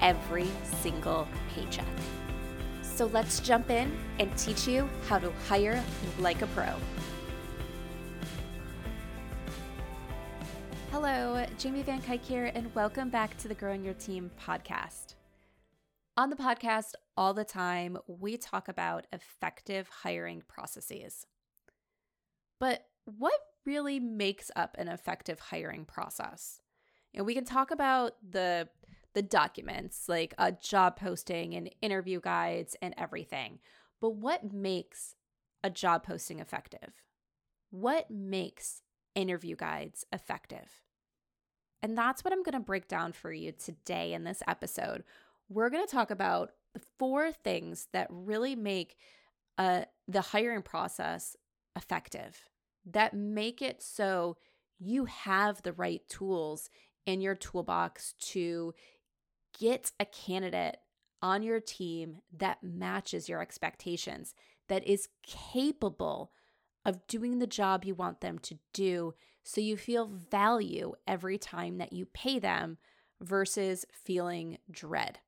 every single paycheck. So let's jump in and teach you how to hire like a pro. Hello, Jamie Van Cuyk here, and welcome back to the Growing Your Team podcast. On the podcast, all the time, we talk about effective hiring processes. But what really makes up an effective hiring process? And we can talk about the the documents like a job posting and interview guides and everything. But what makes a job posting effective? What makes interview guides effective? And that's what I'm going to break down for you today in this episode. We're going to talk about the four things that really make uh, the hiring process effective, that make it so you have the right tools in your toolbox to get a candidate on your team that matches your expectations, that is capable of doing the job you want them to do so you feel value every time that you pay them versus feeling dread.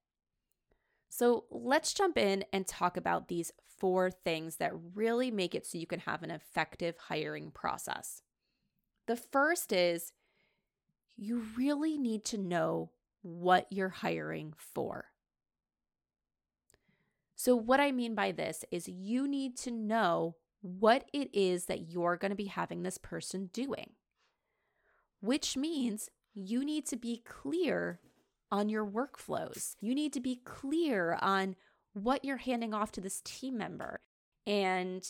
So let's jump in and talk about these four things that really make it so you can have an effective hiring process. The first is you really need to know what you're hiring for. So, what I mean by this is you need to know what it is that you're going to be having this person doing, which means you need to be clear on your workflows. You need to be clear on what you're handing off to this team member and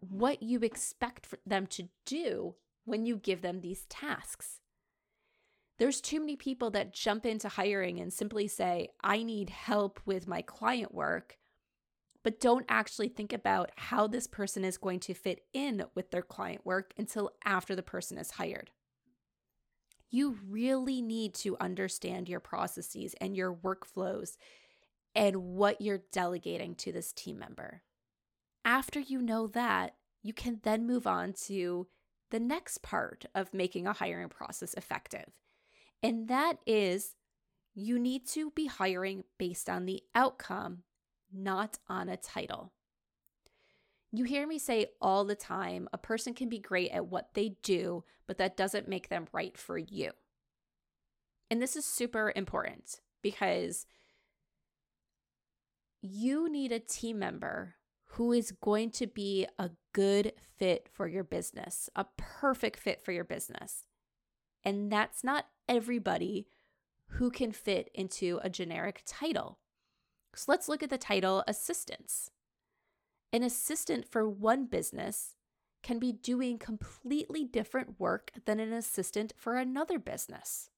what you expect them to do when you give them these tasks. There's too many people that jump into hiring and simply say, I need help with my client work, but don't actually think about how this person is going to fit in with their client work until after the person is hired. You really need to understand your processes and your workflows and what you're delegating to this team member. After you know that, you can then move on to the next part of making a hiring process effective and that is you need to be hiring based on the outcome, not on a title. You hear me say all the time a person can be great at what they do, but that doesn't make them right for you. And this is super important because you need a team member who is going to be a good fit for your business, a perfect fit for your business. And that's not everybody who can fit into a generic title. So let's look at the title assistants. An assistant for one business can be doing completely different work than an assistant for another business.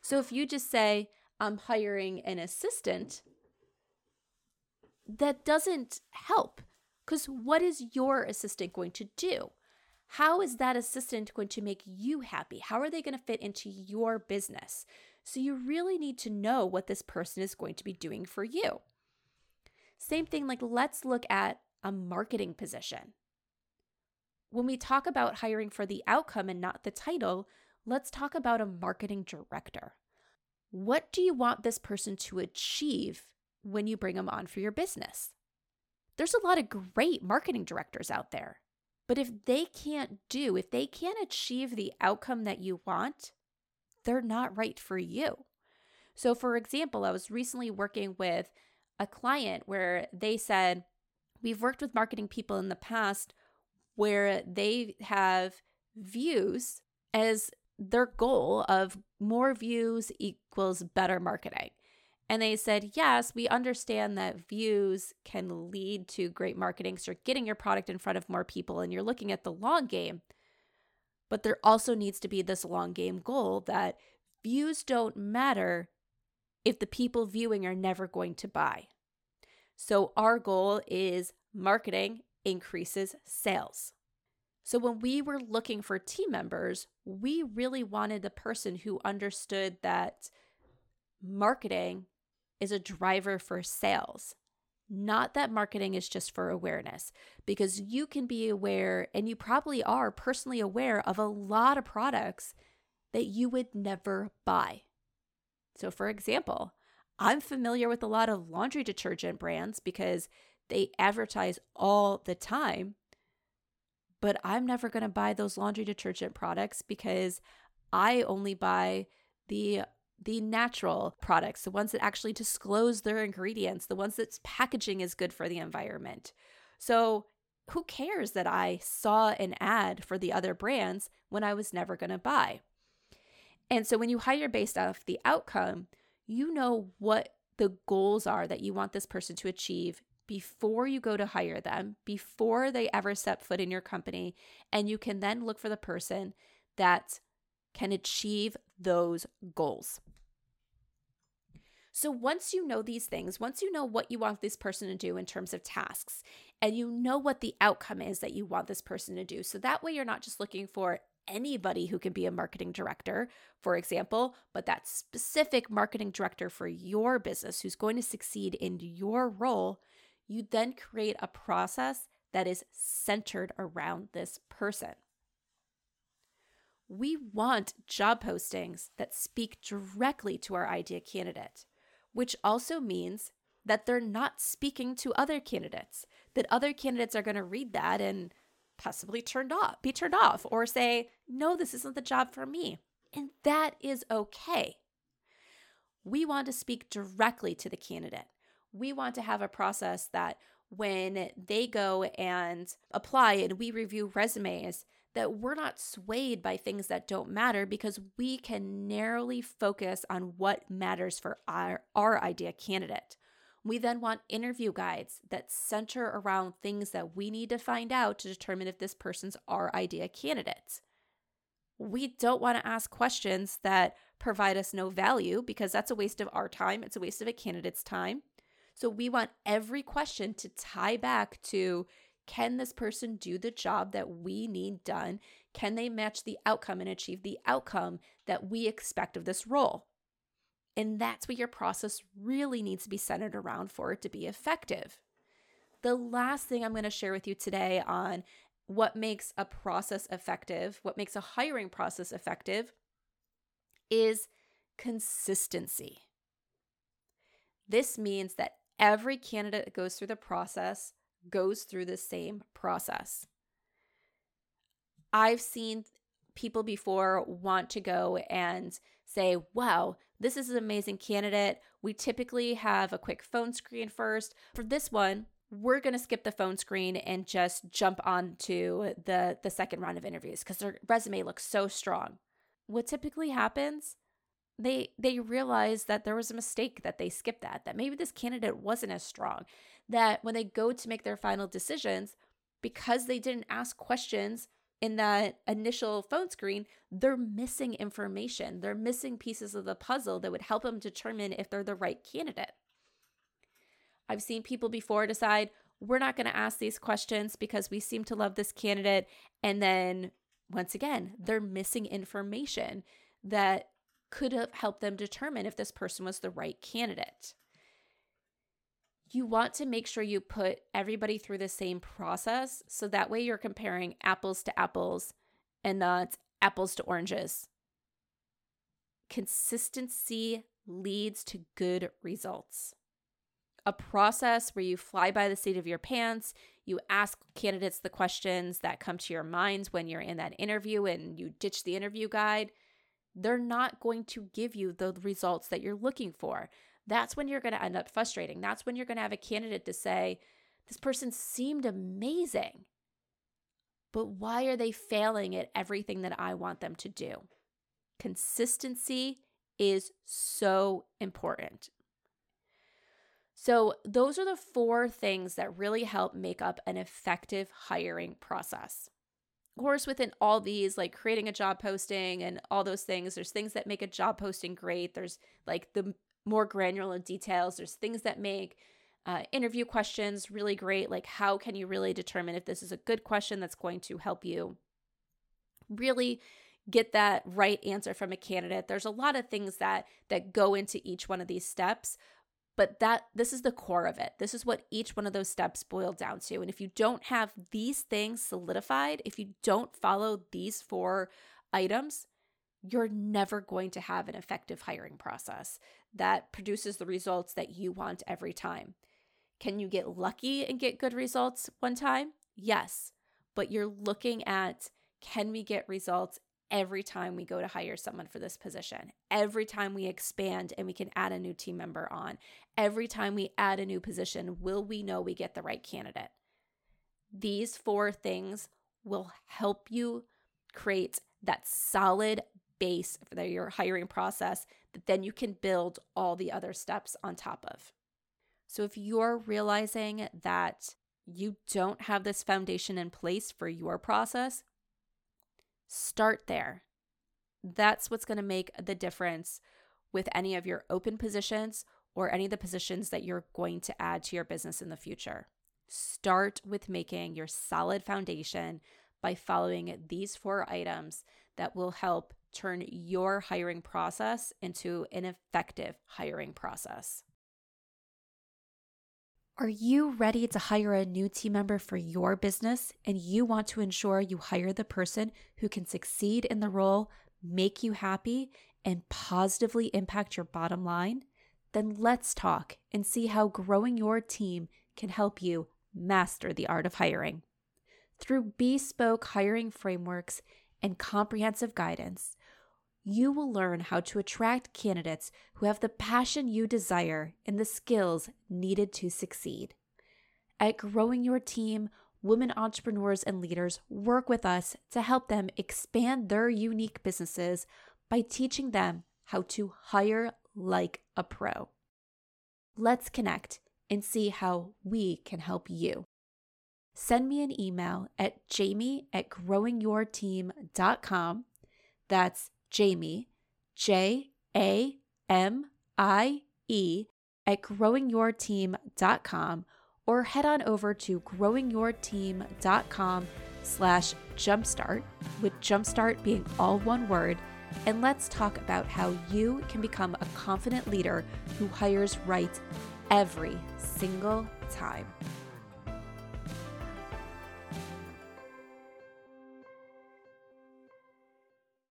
So if you just say, I'm hiring an assistant, that doesn't help because what is your assistant going to do? How is that assistant going to make you happy? How are they going to fit into your business? So you really need to know what this person is going to be doing for you. Same thing, like let's look at a marketing position. when we talk about hiring for the outcome and not the title, let's talk about a marketing director. What do you want this person to achieve when you bring them on for your business? There's a lot of great marketing directors out there. But if they can't do, if they can't achieve the outcome that you want, they're not right for you. So, for example, I was recently working with a client where they said, We've worked with marketing people in the past where they have views as their goal of more views equals better marketing. And they said, yes, we understand that views can lead to great marketing. So you're getting your product in front of more people and you're looking at the long game. But there also needs to be this long game goal that views don't matter if the people viewing are never going to buy. So our goal is marketing increases sales. So when we were looking for team members, we really wanted the person who understood that marketing is a driver for sales. Not that marketing is just for awareness, because you can be aware, and you probably are personally aware of a lot of products that you would never buy. So, for example, I'm familiar with a lot of laundry detergent brands because they advertise all the time, but I'm never going to buy those laundry detergent products because I only buy the the natural products, the ones that actually disclose their ingredients, the ones that's packaging is good for the environment. So, who cares that I saw an ad for the other brands when I was never going to buy? And so, when you hire based off the outcome, you know what the goals are that you want this person to achieve before you go to hire them, before they ever set foot in your company. And you can then look for the person that can achieve those goals. So once you know these things, once you know what you want this person to do in terms of tasks, and you know what the outcome is that you want this person to do, so that way you're not just looking for anybody who can be a marketing director, for example, but that specific marketing director for your business who's going to succeed in your role, you then create a process that is centered around this person. We want job postings that speak directly to our idea candidate, which also means that they're not speaking to other candidates, that other candidates are going to read that and possibly turned off, be turned off, or say, no, this isn't the job for me. And that is okay. We want to speak directly to the candidate. We want to have a process that when they go and apply and we review resumes, that we're not swayed by things that don't matter because we can narrowly focus on what matters for our, our idea candidate. We then want interview guides that center around things that we need to find out to determine if this person's our idea candidate. We don't want to ask questions that provide us no value because that's a waste of our time. It's a waste of a candidate's time. So we want every question to tie back to can this person do the job that we need done? Can they match the outcome and achieve the outcome that we expect of this role? And that's what your process really needs to be centered around for it to be effective. The last thing I'm going to share with you today on what makes a process effective, what makes a hiring process effective, is consistency. This means that every candidate that goes through the process goes through the same process. I've seen people before want to go and say, wow, this is an amazing candidate. We typically have a quick phone screen first. For this one, we're going to skip the phone screen and just jump on to the, the second round of interviews because their resume looks so strong. What typically happens they they realize that there was a mistake that they skipped that that maybe this candidate wasn't as strong that when they go to make their final decisions because they didn't ask questions in that initial phone screen they're missing information. They're missing pieces of the puzzle that would help them determine if they're the right candidate. I've seen people before decide we're not going to ask these questions because we seem to love this candidate and then once again they're missing information that could have helped them determine if this person was the right candidate. you want to make sure you put everybody through the same process so that way you're comparing apples to apples and not apples to oranges. Consistency leads to good results. A process where you fly by the seat of your pants, you ask candidates the questions that come to your minds when you're in that interview and you ditch the interview guide, they're not going to give you the results that you're looking for. That's when you're going to end up frustrating. That's when you're going to have a candidate to say, This person seemed amazing, but why are they failing at everything that I want them to do? Consistency is so important. So, those are the four things that really help make up an effective hiring process. Of course, within all these, like creating a job posting and all those things, there's things that make a job posting great. There's like the more granular details. There's things that make uh, interview questions really great. Like, how can you really determine if this is a good question that's going to help you really get that right answer from a candidate? There's a lot of things that that go into each one of these steps, but that this is the core of it. This is what each one of those steps boil down to. And if you don't have these things solidified, if you don't follow these four items, you're never going to have an effective hiring process that produces the results that you want every time. Can you get lucky and get good results one time? Yes. But you're looking at can we get results every time we go to hire someone for this position? Every time we expand and we can add a new team member on? Every time we add a new position, will we know we get the right candidate? These four things will help you create that solid base for your hiring process that then you can build all the other steps on top of. So if you're realizing that you don't have this foundation in place for your process, start there. That's what's going to make the difference with any of your open positions or any of the positions that you're going to add to your business in the future. Start with making your solid foundation by following these four items that will help turn your hiring process into an effective hiring process. Are you ready to hire a new team member for your business and you want to ensure you hire the person who can succeed in the role, make you happy, and positively impact your bottom line? Then let's talk and see how growing your team can help you master the art of hiring. Through bespoke hiring frameworks and comprehensive guidance, you will learn how to attract candidates who have the passion you desire and the skills needed to succeed. At Growing Your Team, women entrepreneurs and leaders work with us to help them expand their unique businesses by teaching them how to hire like a pro. Let's connect and see how we can help you. Send me an email at jamie at growingyourteam.com. That's Jamie, J A M I E, at growingyourteam.com or head on over to growingyourteam.com slash jumpstart, with jumpstart being all one word, and let's talk about how you can become a confident leader who hires right every single time.